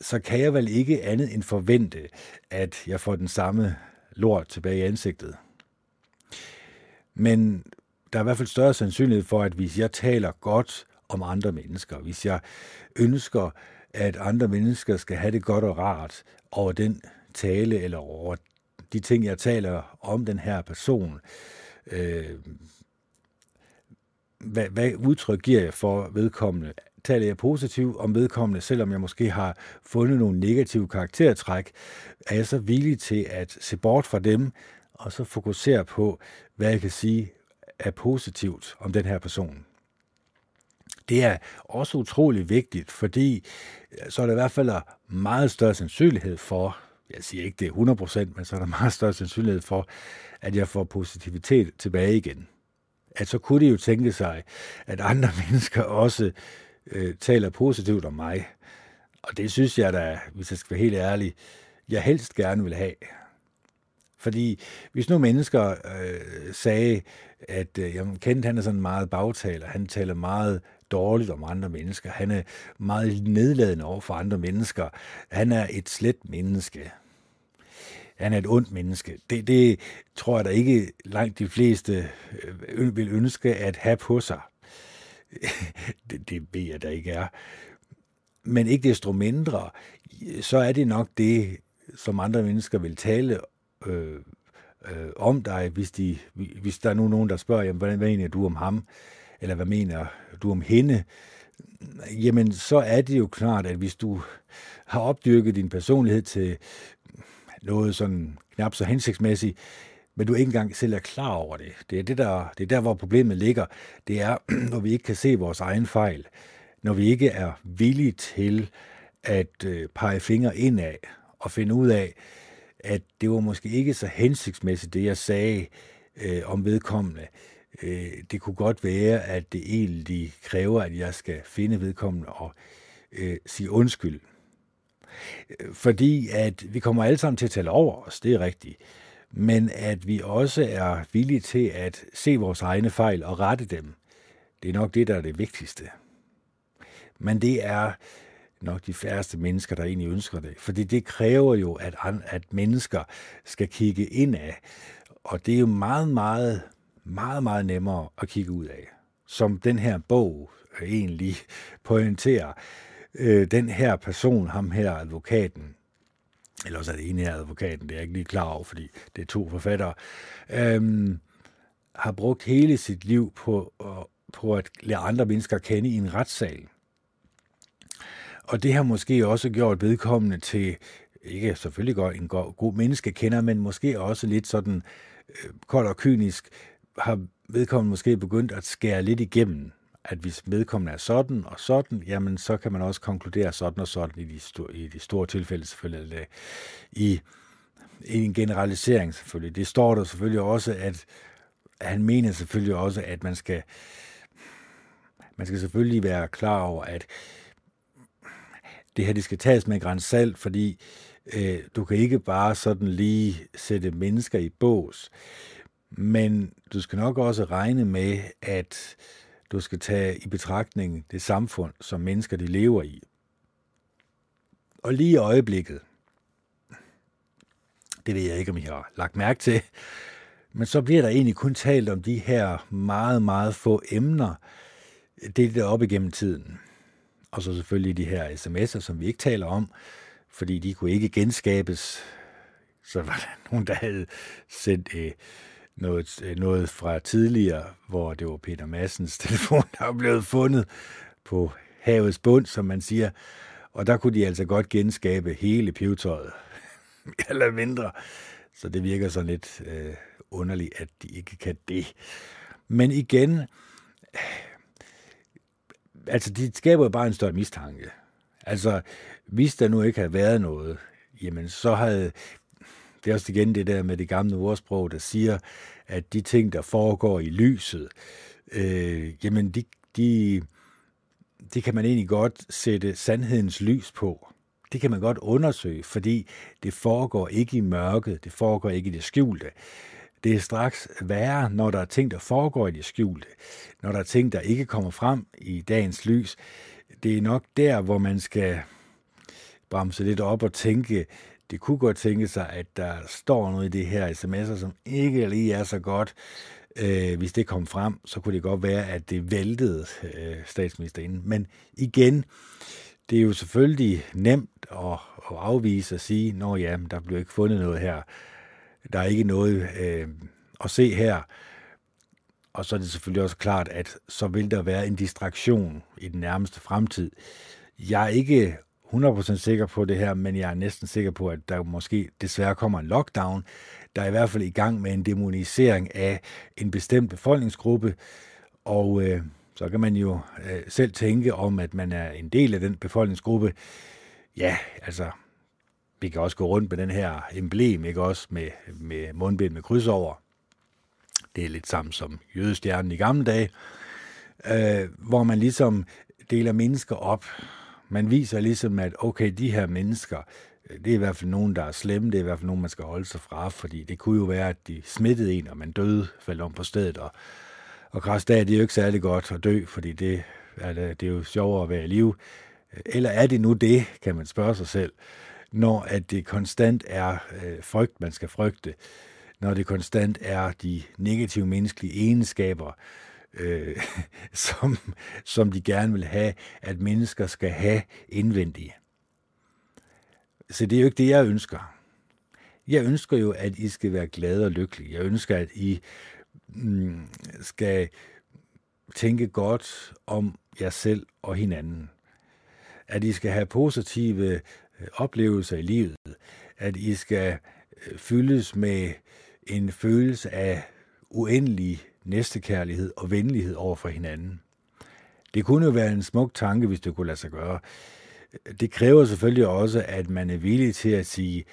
så kan jeg vel ikke andet end forvente, at jeg får den samme lort tilbage i ansigtet. Men der er i hvert fald større sandsynlighed for, at hvis jeg taler godt om andre mennesker, hvis jeg ønsker, at andre mennesker skal have det godt og rart over den tale eller over de ting, jeg taler om den her person, øh, hvad, hvad udtryk giver jeg for vedkommende? taler jeg positivt om vedkommende, selvom jeg måske har fundet nogle negative karaktertræk, er jeg så villig til at se bort fra dem, og så fokusere på, hvad jeg kan sige er positivt om den her person. Det er også utrolig vigtigt, fordi så er der i hvert fald meget større sandsynlighed for, jeg siger ikke det er 100%, men så er der meget større sandsynlighed for, at jeg får positivitet tilbage igen. At så kunne det jo tænke sig, at andre mennesker også øh, taler positivt om mig. Og det synes jeg da, hvis jeg skal være helt ærlig, jeg helst gerne vil have. Fordi hvis nu mennesker øh, sagde, at øh, jamen, Kent han er sådan meget bagtaler, han taler meget dårligt om andre mennesker, han er meget nedladende over for andre mennesker, han er et slet menneske, han er et ondt menneske. Det, det tror jeg da ikke langt de fleste øh, vil ønske at have på sig. det, det ved jeg da ikke er. Men ikke desto mindre, så er det nok det, som andre mennesker vil tale øh, øh, om dig, hvis, de, hvis der er nu nogen, der spørger, jamen, hvad, hvad mener du om ham, eller hvad mener du om hende, jamen så er det jo klart, at hvis du har opdyrket din personlighed til noget sådan knap så hensigtsmæssigt, men du ikke engang selv er klar over det. Det er, det, der, det er der, hvor problemet ligger. Det er, når vi ikke kan se vores egen fejl. Når vi ikke er villige til at øh, pege fingre indad og finde ud af, at det var måske ikke så hensigtsmæssigt, det jeg sagde øh, om vedkommende. Øh, det kunne godt være, at det egentlig kræver, at jeg skal finde vedkommende og øh, sige undskyld. Øh, fordi at vi kommer alle sammen til at tale over os, det er rigtigt. Men at vi også er villige til at se vores egne fejl og rette dem, det er nok det, der er det vigtigste. Men det er nok de færreste mennesker, der egentlig ønsker det. Fordi det kræver jo, at, at mennesker skal kigge ind af. Og det er jo meget, meget, meget, meget nemmere at kigge ud af. Som den her bog egentlig pointerer. Øh, den her person, ham her advokaten, eller også er det ene her advokaten, det er jeg ikke lige klar over, fordi det er to forfattere, øhm, har brugt hele sit liv på, på at lære andre mennesker kende i en retssal. Og det har måske også gjort vedkommende til, ikke selvfølgelig godt en god, god menneskekender, men måske også lidt sådan øh, kold og kynisk, har vedkommende måske begyndt at skære lidt igennem. At hvis vedkommende er sådan og sådan, jamen så kan man også konkludere sådan og sådan i de, sto- i de store tilfælde selvfølgelig. I, I en generalisering selvfølgelig. Det står der selvfølgelig også, at han mener selvfølgelig også, at man skal man skal selvfølgelig være klar over, at det her det skal tages med en salt, fordi øh, du kan ikke bare sådan lige sætte mennesker i bås. Men du skal nok også regne med, at du skal tage i betragtning det samfund, som mennesker de lever i. Og lige i øjeblikket, det ved jeg ikke, om I har lagt mærke til, men så bliver der egentlig kun talt om de her meget, meget få emner, det er det op igennem tiden. Og så selvfølgelig de her sms'er, som vi ikke taler om, fordi de kunne ikke genskabes. Så var der nogen, der havde sendt øh, noget, øh, noget fra tidligere, hvor det var Peter Massens telefon, der var blevet fundet på havets bund, som man siger. Og der kunne de altså godt genskabe hele pivetøjet, eller mindre. Så det virker sådan lidt øh, underligt, at de ikke kan det. Men igen, altså, de skaber jo bare en større mistanke. Altså, hvis der nu ikke havde været noget, jamen så havde, det er også igen det der med det gamle ordsprog, der siger, at de ting, der foregår i lyset, øh, jamen de, de, de kan man egentlig godt sætte sandhedens lys på. Det kan man godt undersøge, fordi det foregår ikke i mørket, det foregår ikke i det skjulte. Det er straks værre, når der er ting, der foregår i det skjulte. Når der er ting, der ikke kommer frem i dagens lys. Det er nok der, hvor man skal bremse lidt op og tænke, det kunne godt tænke sig, at der står noget i det her sms'er, som ikke lige er så godt. Øh, hvis det kom frem, så kunne det godt være, at det væltede øh, statsministeren. Men igen, det er jo selvfølgelig nemt at, at afvise og sige, at ja, der blev ikke fundet noget her. Der er ikke noget øh, at se her. Og så er det selvfølgelig også klart, at så vil der være en distraktion i den nærmeste fremtid. Jeg er ikke 100% sikker på det her, men jeg er næsten sikker på, at der måske desværre kommer en lockdown, der er i hvert fald i gang med en demonisering af en bestemt befolkningsgruppe, og øh, så kan man jo øh, selv tænke om, at man er en del af den befolkningsgruppe. Ja, altså, vi kan også gå rundt med den her emblem, ikke også, med, med mundbind med kryds over. Det er lidt samme som jødestjernen i gamle dage, øh, hvor man ligesom deler mennesker op. Man viser ligesom, at okay, de her mennesker, øh, det er i hvert fald nogen, der er slemme, det er i hvert fald nogen, man skal holde sig fra, fordi det kunne jo være, at de smittede en, og man døde, faldt om på stedet, og, og græsdag, det er jo ikke særlig godt at dø, fordi det, er, det er jo sjovere at være i live. Eller er det nu det, kan man spørge sig selv når at det konstant er øh, frygt, man skal frygte, når det konstant er de negative menneskelige egenskaber, øh, som, som de gerne vil have, at mennesker skal have indvendige. Så det er jo ikke det, jeg ønsker. Jeg ønsker jo, at I skal være glade og lykkelige. Jeg ønsker, at I mm, skal tænke godt om jer selv og hinanden. At I skal have positive Øh, oplevelser i livet. At I skal øh, fyldes med en følelse af uendelig næstekærlighed og venlighed over for hinanden. Det kunne jo være en smuk tanke, hvis det kunne lade sig gøre. Det kræver selvfølgelig også, at man er villig til at sige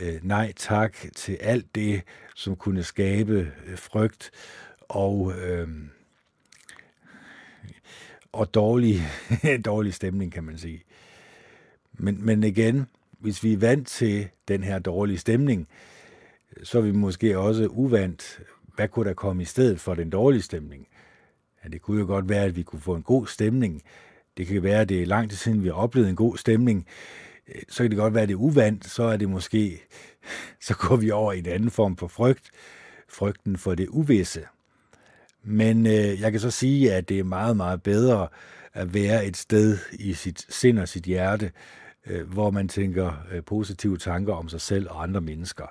øh, nej tak til alt det, som kunne skabe øh, frygt og, øh, og dårlig, dårlig stemning, kan man sige. Men, men igen, hvis vi er vant til den her dårlige stemning, så er vi måske også uvant. Hvad kunne der komme i stedet for den dårlige stemning? Ja, det kunne jo godt være, at vi kunne få en god stemning. Det kan være, at det er lang tid siden, vi har oplevet en god stemning. Så kan det godt være, at det er uvandt. Så er det måske, så går vi over i en anden form for frygt. Frygten for det uvisse. Men øh, jeg kan så sige, at det er meget, meget bedre at være et sted i sit sind og sit hjerte, øh, hvor man tænker øh, positive tanker om sig selv og andre mennesker.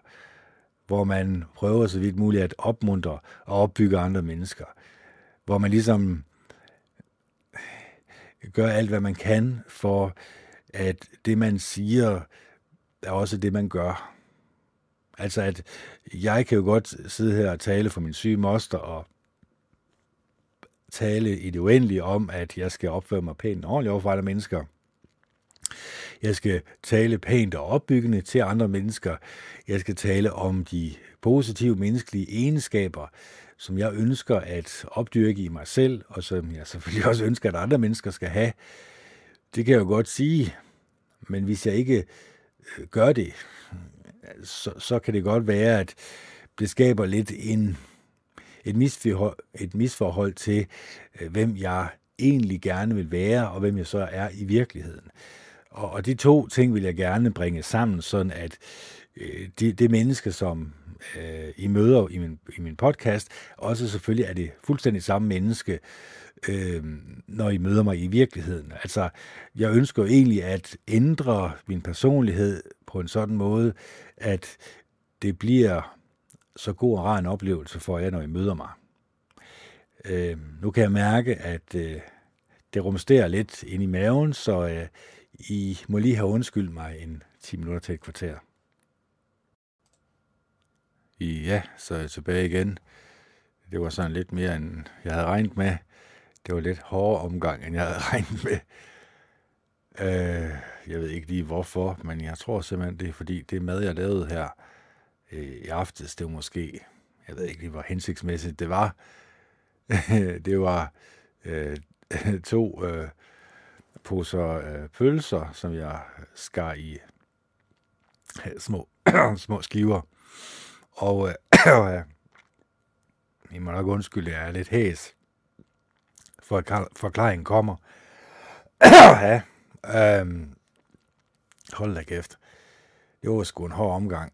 Hvor man prøver så vidt muligt at opmuntre og opbygge andre mennesker hvor man ligesom øh, gør alt, hvad man kan for, at det, man siger, er også det, man gør. Altså, at jeg kan jo godt sidde her og tale for min syge moster, og tale i det uendelige om, at jeg skal opføre mig pænt og ordentligt overfor andre mennesker. Jeg skal tale pænt og opbyggende til andre mennesker. Jeg skal tale om de positive menneskelige egenskaber, som jeg ønsker at opdyrke i mig selv, og som jeg selvfølgelig også ønsker, at andre mennesker skal have, det kan jeg jo godt sige. Men hvis jeg ikke øh, gør det, så, så kan det godt være, at det skaber lidt en, et, misforhold, et misforhold til, øh, hvem jeg egentlig gerne vil være, og hvem jeg så er i virkeligheden. Og, og de to ting vil jeg gerne bringe sammen, sådan at øh, det, det menneske, som øh, I møder i min, i min podcast, også selvfølgelig er det fuldstændig samme menneske, øh, når I møder mig i virkeligheden. Altså, jeg ønsker jo egentlig at ændre min personlighed på en sådan måde, at det bliver så god og rar en oplevelse for jer, når I møder mig. Øh, nu kan jeg mærke, at øh, det rumsterer lidt ind i maven, så øh, i må lige have undskyldt mig en 10 minutter til et kvarter. Ja, så er jeg tilbage igen. Det var sådan lidt mere, end jeg havde regnet med. Det var lidt hårdere omgang, end jeg havde regnet med. Øh, jeg ved ikke lige hvorfor, men jeg tror simpelthen, det er fordi det mad, jeg lavede her øh, i aftes, det var måske, jeg ved ikke lige, hvor hensigtsmæssigt det var. det var øh, to øh, poser øh, pølser, som jeg skar i øh, små, små skiver. Og øh, I må nok undskylde, jeg er lidt hæs, for forklaringen kommer. ja, øhm, hold da kæft. Det var sgu en hård omgang.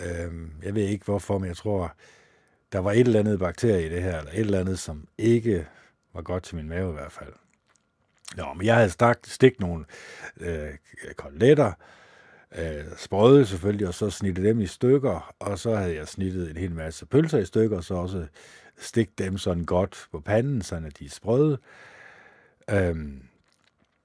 Øhm, jeg ved ikke hvorfor, men jeg tror, der var et eller andet bakterie i det her, eller et eller andet, som ikke var godt til min mave i hvert fald. Nå, men jeg havde stak, stik nogle øh, koteletter, øh, sprøde selvfølgelig, og så snittet dem i stykker, og så havde jeg snittet en hel masse pølser i stykker, og så også stik dem sådan godt på panden, så de er sprøde. Øhm,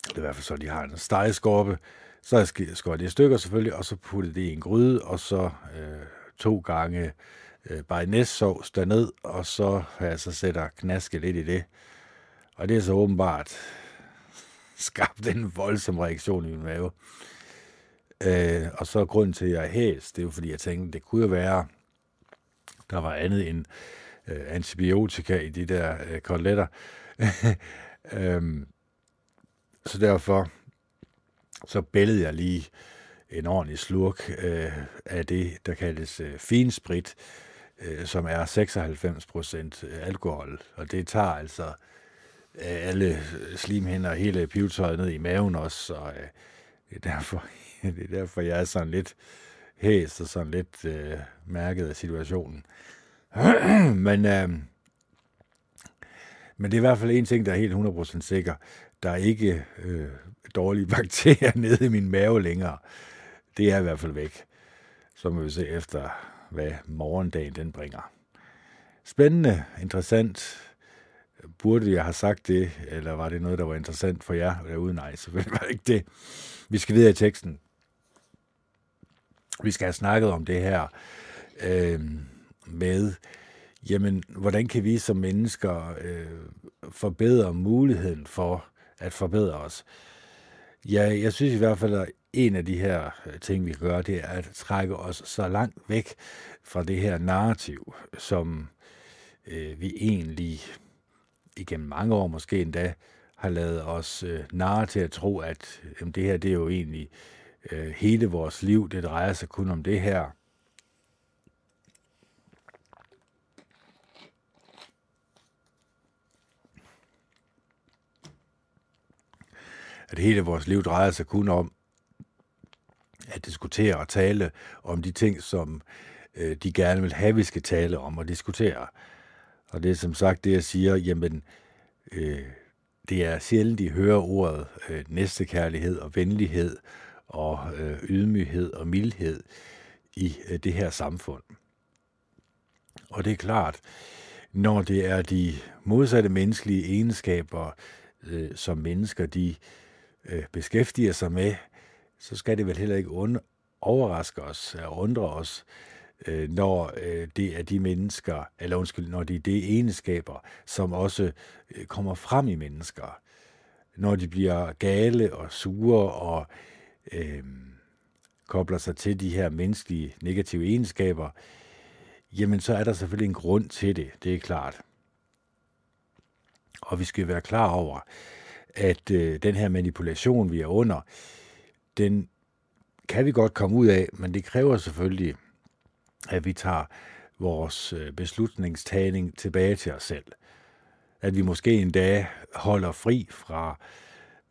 det er i hvert fald så, de har en stegeskorpe. Så har jeg skåret det i stykker selvfølgelig, og så puttet det i en gryde, og så øh, to gange øh, bajonessovs derned, og så har jeg så sætter knaske lidt i det. Og det er så åbenbart skabte en voldsom reaktion i min mave. Øh, og så grunden til, at jeg hæs, det er jo fordi, jeg tænkte, det kunne jo være, der var andet end øh, antibiotika i de der øh, koteletter. øhm, så derfor, så bældede jeg lige en ordentlig slurk øh, af det, der kaldes øh, finsprit, øh, som er 96% alkohol. Og det tager altså øh, alle øh, slimhinder og hele pivetøjet ned i maven også, så øh, det er derfor, det er derfor, jeg er sådan lidt hæs og sådan lidt øh, mærket af situationen. men, øh, men det er i hvert fald en ting, der er helt 100% sikker. Der er ikke øh, dårlige bakterier nede i min mave længere. Det er i hvert fald væk. Så må vi se efter, hvad morgendagen den bringer. Spændende, interessant. Burde jeg have sagt det, eller var det noget, der var interessant for jer derude? Nej, selvfølgelig var det ikke det. Vi skal videre i teksten. Vi skal have snakket om det her øh, med, jamen, hvordan kan vi som mennesker øh, forbedre muligheden for at forbedre os? Ja, jeg synes i hvert fald, at en af de her øh, ting, vi kan gøre, det er at trække os så langt væk fra det her narrativ, som øh, vi egentlig igennem mange år måske endda har lavet os øh, narre til at tro, at jamen, det her det er jo egentlig øh, hele vores liv, det drejer sig kun om det her. At hele vores liv drejer sig kun om at diskutere og tale om de ting, som øh, de gerne vil have, vi skal tale om og diskutere. Og det er som sagt det, jeg siger, jamen, øh, det er sjældent, de hører ordet øh, næstekærlighed og venlighed og øh, ydmyghed og mildhed i øh, det her samfund. Og det er klart, når det er de modsatte menneskelige egenskaber, øh, som mennesker de øh, beskæftiger sig med, så skal det vel heller ikke und- overraske os og undre os, øh, når øh, det er de mennesker, eller undskyld, når det er de egenskaber, som også øh, kommer frem i mennesker. Når de bliver gale og sure og øh, kobler sig til de her menneskelige negative egenskaber, jamen så er der selvfølgelig en grund til det, det er klart. Og vi skal være klar over, at øh, den her manipulation, vi er under, den kan vi godt komme ud af, men det kræver selvfølgelig, at vi tager vores øh, beslutningstagning tilbage til os selv. At vi måske en dag holder fri fra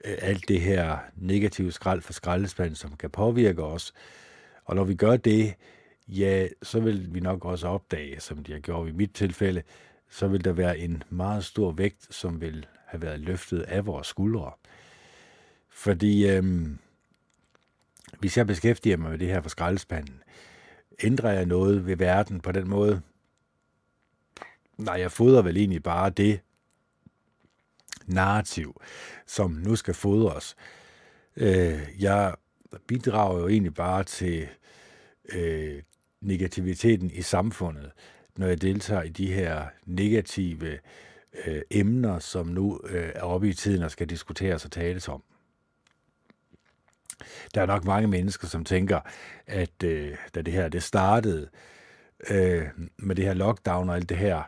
øh, alt det her negative skrald for skraldespanden, som kan påvirke os. Og når vi gør det, ja, så vil vi nok også opdage, som de har gjort i mit tilfælde, så vil der være en meget stor vægt, som vil have været løftet af vores skuldre. Fordi øhm, hvis jeg beskæftiger mig med det her for skraldespanden, ændrer jeg noget ved verden på den måde? Nej, jeg fodrer vel egentlig bare det narrativ, som nu skal fodres. Øh, jeg bidrager jo egentlig bare til øh, negativiteten i samfundet, når jeg deltager i de her negative øh, emner, som nu øh, er oppe i tiden og skal diskuteres og tales om. Der er nok mange mennesker, som tænker, at øh, da det her det startede øh, med det her lockdown og alt det her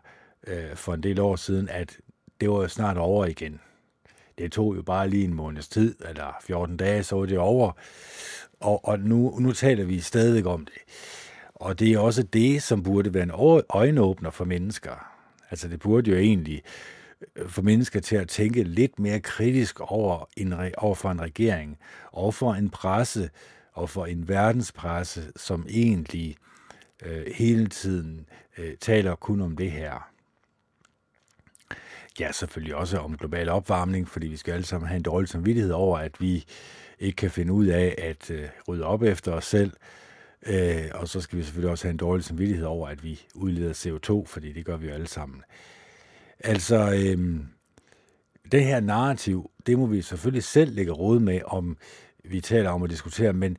øh, for en del år siden, at det var jo snart over igen. Det tog jo bare lige en måneds tid, eller 14 dage, så var det over. Og, og nu, nu taler vi stadig om det. Og det er også det, som burde være en øjenåbner for mennesker. Altså det burde jo egentlig Øh, få mennesker til at tænke lidt mere kritisk over, en, over for en regering, over for en presse, og for en verdenspresse, som egentlig øh, hele tiden øh, taler kun om det her. Ja, selvfølgelig også om global opvarmning, fordi vi skal alle sammen have en dårlig samvittighed over, at vi ikke kan finde ud af at øh, rydde op efter os selv. Øh, og så skal vi selvfølgelig også have en dårlig samvittighed over, at vi udleder CO2, fordi det gør vi jo alle sammen. Øh, Altså, øhm, det her narrativ, det må vi selvfølgelig selv lægge råd med, om vi taler om at diskutere, men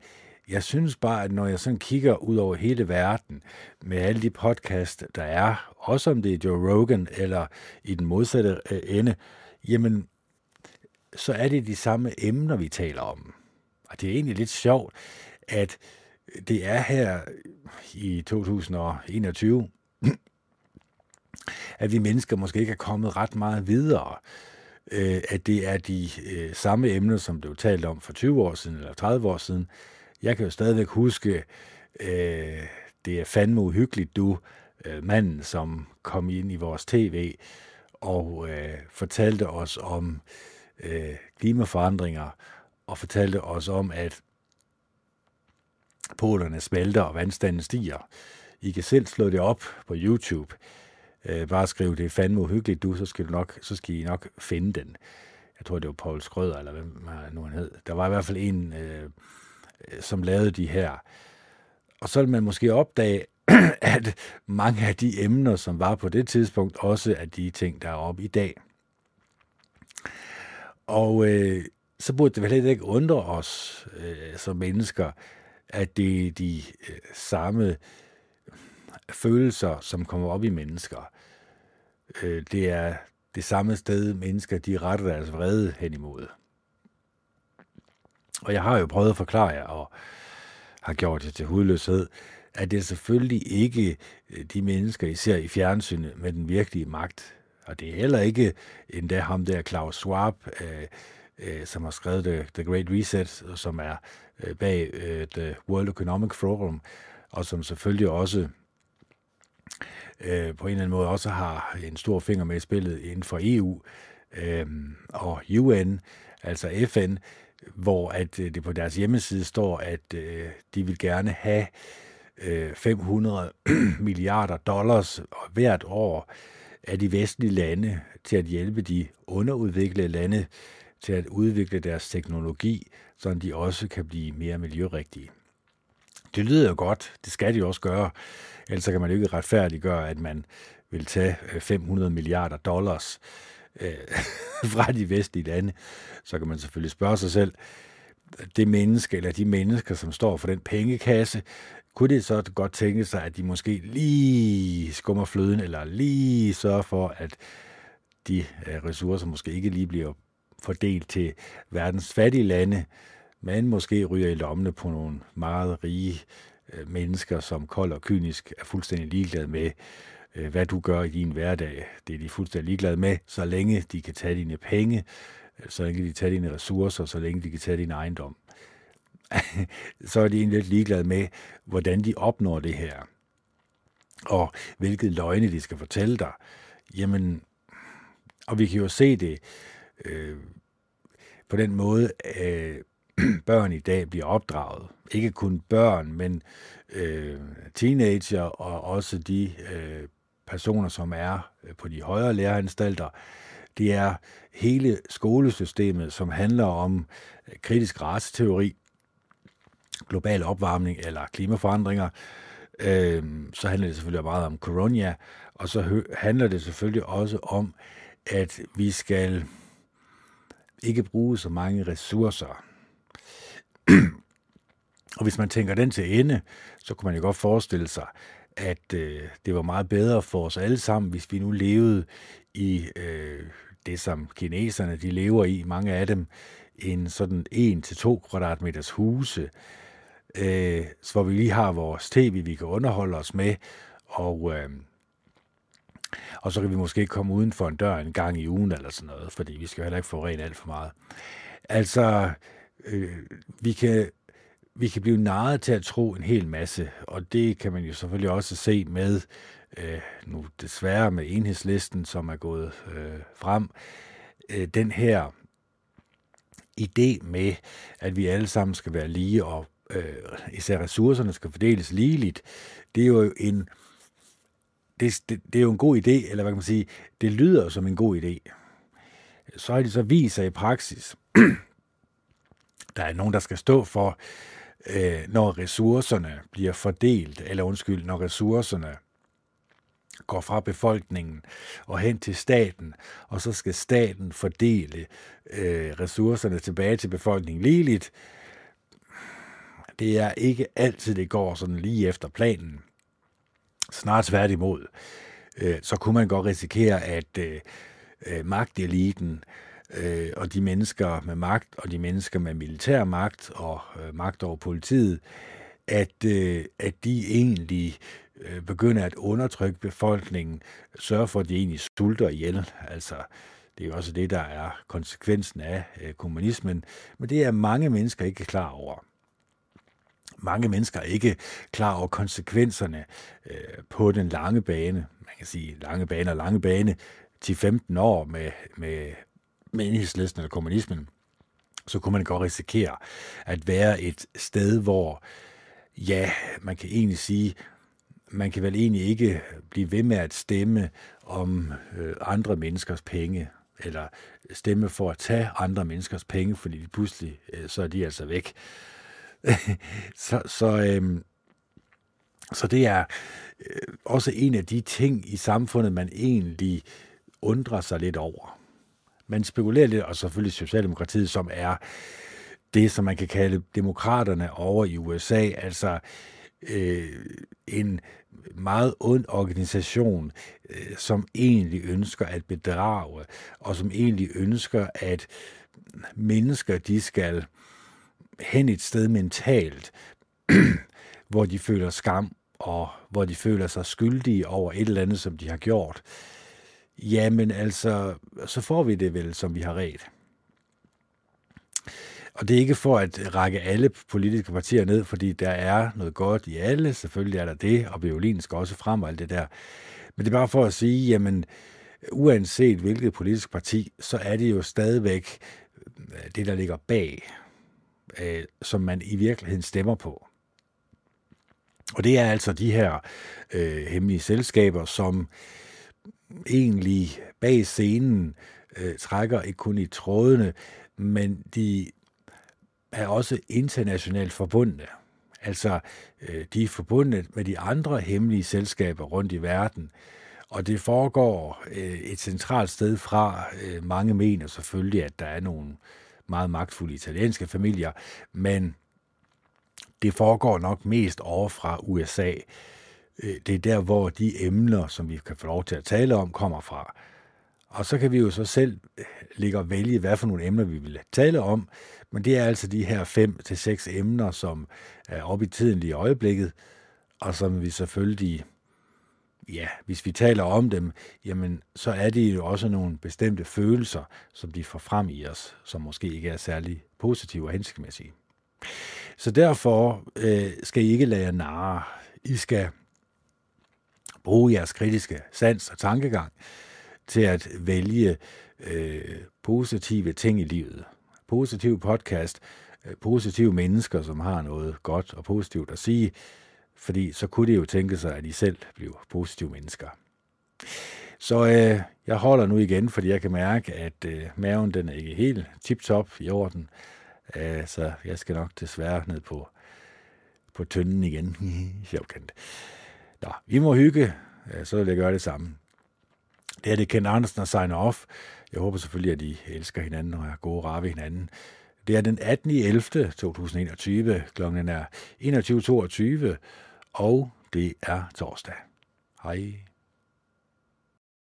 jeg synes bare, at når jeg sådan kigger ud over hele verden med alle de podcast, der er, også om det er Joe Rogan eller i den modsatte øh, ende, jamen, så er det de samme emner, vi taler om. Og det er egentlig lidt sjovt, at det er her i 2021, at vi mennesker måske ikke er kommet ret meget videre. Øh, at det er de øh, samme emner, som blev talt om for 20 år siden eller 30 år siden. Jeg kan jo stadigvæk huske, øh, det er fandme uhyggeligt, du, øh, manden, som kom ind i vores tv og øh, fortalte os om øh, klimaforandringer og fortalte os om, at polerne smelter og vandstanden stiger. I kan selv slå det op på YouTube øh, bare skrive, det er fandme uhyggeligt, du, så skal, du nok, så skal I nok finde den. Jeg tror, det var Paul Skrøder, eller hvem nu han hed. Der var i hvert fald en, øh, som lavede de her. Og så vil man måske opdage, at mange af de emner, som var på det tidspunkt, også er de ting, der er oppe i dag. Og øh, så burde det vel heller ikke undre os øh, som mennesker, at det er de øh, samme følelser, som kommer op i mennesker. Øh, det er det samme sted, mennesker de retter deres vrede hen imod. Og jeg har jo prøvet at forklare jer, og har gjort det til hudløshed, at det er selvfølgelig ikke øh, de mennesker, I ser i fjernsynet med den virkelige magt. Og det er heller ikke endda ham der Klaus Schwab, øh, øh, som har skrevet The, The Great Reset, som er øh, bag øh, The World Economic Forum, og som selvfølgelig også øh, på en eller anden måde også har en stor finger med i spillet inden for EU øh, og UN, altså FN, hvor at øh, det på deres hjemmeside står, at øh, de vil gerne have øh, 500 milliarder dollars hvert år af de vestlige lande til at hjælpe de underudviklede lande til at udvikle deres teknologi, så de også kan blive mere miljørigtige. Det lyder jo godt, det skal de også gøre, ellers kan man jo ikke retfærdiggøre, at man vil tage øh, 500 milliarder dollars øh, fra de vestlige lande. Så kan man selvfølgelig spørge sig selv, det menneske eller de mennesker, som står for den pengekasse, kunne det så godt tænke sig, at de måske lige skummer fløden, eller lige sørger for, at de øh, ressourcer måske ikke lige bliver fordelt til verdens fattige lande, men måske ryger i lommene på nogle meget rige øh, mennesker, som kold og kynisk er fuldstændig ligeglade med, øh, hvad du gør i din hverdag. Det er de fuldstændig ligeglade med, så længe de kan tage dine penge, øh, så længe de kan tage dine ressourcer, så længe de kan tage din ejendom. så er de egentlig lidt ligeglade med, hvordan de opnår det her. Og hvilket løgne de skal fortælle dig. Jamen, og vi kan jo se det øh, på den måde, øh, børn i dag bliver opdraget. Ikke kun børn, men øh, teenager og også de øh, personer, som er øh, på de højere læreanstalter. Det er hele skolesystemet, som handler om øh, kritisk raceteori, global opvarmning eller klimaforandringer. Øh, så handler det selvfølgelig meget om corona, og så handler det selvfølgelig også om, at vi skal ikke bruge så mange ressourcer og hvis man tænker den til ende, så kunne man jo godt forestille sig, at øh, det var meget bedre for os alle sammen, hvis vi nu levede i øh, det, som kineserne de lever i, mange af dem, en sådan 1-2 kvadratmeters huse, øh, så hvor vi lige har vores tv, vi kan underholde os med, og, øh, og så kan vi måske komme uden for en dør en gang i ugen eller sådan noget, fordi vi skal heller ikke forurene alt for meget. Altså, øh, vi kan vi kan blive narret til at tro en hel masse, og det kan man jo selvfølgelig også se med, øh, nu desværre med enhedslisten, som er gået øh, frem, øh, den her idé med, at vi alle sammen skal være lige, og øh, især ressourcerne skal fordeles ligeligt, det er jo en det, det, det er jo en god idé, eller hvad kan man sige, det lyder som en god idé. Så har de så vist sig i praksis, der er nogen, der skal stå for, øh, når ressourcerne bliver fordelt, eller undskyld, når ressourcerne går fra befolkningen og hen til staten, og så skal staten fordele øh, ressourcerne tilbage til befolkningen ligeligt. Det er ikke altid, det går sådan lige efter planen. Snart tværtimod. Øh, så kunne man godt risikere, at øh, øh magteliten øh, Øh, og de mennesker med magt, og de mennesker med militær magt og øh, magt over politiet, at, øh, at de egentlig øh, begynder at undertrykke befolkningen, sørge for, at de egentlig sulter ihjel. Altså, det er jo også det, der er konsekvensen af øh, kommunismen, men det er mange mennesker ikke klar over. Mange mennesker er ikke klar over konsekvenserne øh, på den lange bane. Man kan sige lange bane og lange bane til 15 år med, med med enhedslisten eller kommunismen, så kunne man godt risikere at være et sted, hvor, ja, man kan egentlig sige, man kan vel egentlig ikke blive ved med at stemme om øh, andre menneskers penge, eller stemme for at tage andre menneskers penge, fordi de pludselig, øh, så er de altså væk. så så øh, Så det er øh, også en af de ting i samfundet, man egentlig undrer sig lidt over. Man spekulerer lidt, og selvfølgelig Socialdemokratiet, som er det, som man kan kalde demokraterne over i USA, altså øh, en meget ond organisation, øh, som egentlig ønsker at bedrage, og som egentlig ønsker, at mennesker, de skal hen et sted mentalt, hvor de føler skam, og hvor de føler sig skyldige over et eller andet, som de har gjort. Jamen altså, så får vi det vel, som vi har ret. Og det er ikke for at række alle politiske partier ned, fordi der er noget godt i alle, selvfølgelig er der det, og violinen skal også frem og alt det der. Men det er bare for at sige, jamen, uanset hvilket politisk parti, så er det jo stadigvæk øh, det, der ligger bag, øh, som man i virkeligheden stemmer på. Og det er altså de her øh, hemmelige selskaber, som egentlig bag scenen øh, trækker ikke kun i trådene, men de er også internationalt forbundne. Altså, øh, de er forbundet med de andre hemmelige selskaber rundt i verden, og det foregår øh, et centralt sted fra. Øh, mange mener selvfølgelig, at der er nogle meget magtfulde italienske familier, men det foregår nok mest over fra USA. Øh, det er der, hvor de emner, som vi kan få lov til at tale om, kommer fra. Og så kan vi jo så selv øh, ligge og vælge, hvad for nogle emner vi vil tale om, men det er altså de her fem til seks emner, som er oppe i tiden lige i øjeblikket, og som vi selvfølgelig, ja, hvis vi taler om dem, jamen, så er det jo også nogle bestemte følelser, som de får frem i os, som måske ikke er særlig positive og hensigtsmæssige. Så derfor øh, skal I ikke lade jer narre. I skal bruge jeres kritiske sans og tankegang til at vælge øh, positive ting i livet positiv podcast, øh, positive mennesker, som har noget godt og positivt at sige, fordi så kunne det jo tænke sig, at I selv bliver positive mennesker. Så øh, jeg holder nu igen, fordi jeg kan mærke, at øh, maven den er ikke helt tip-top i orden. Øh, så jeg skal nok desværre ned på, på tynden igen. Sjovt kendt. Nå, vi må hygge, Ja, så vil jeg gøre det samme. Det er det Ken Andersen og signer off. Jeg håber selvfølgelig, at I elsker hinanden og er gode rare ved hinanden. Det er den 18. 11. 2021. Klokken er 21.22, og det er torsdag. Hej.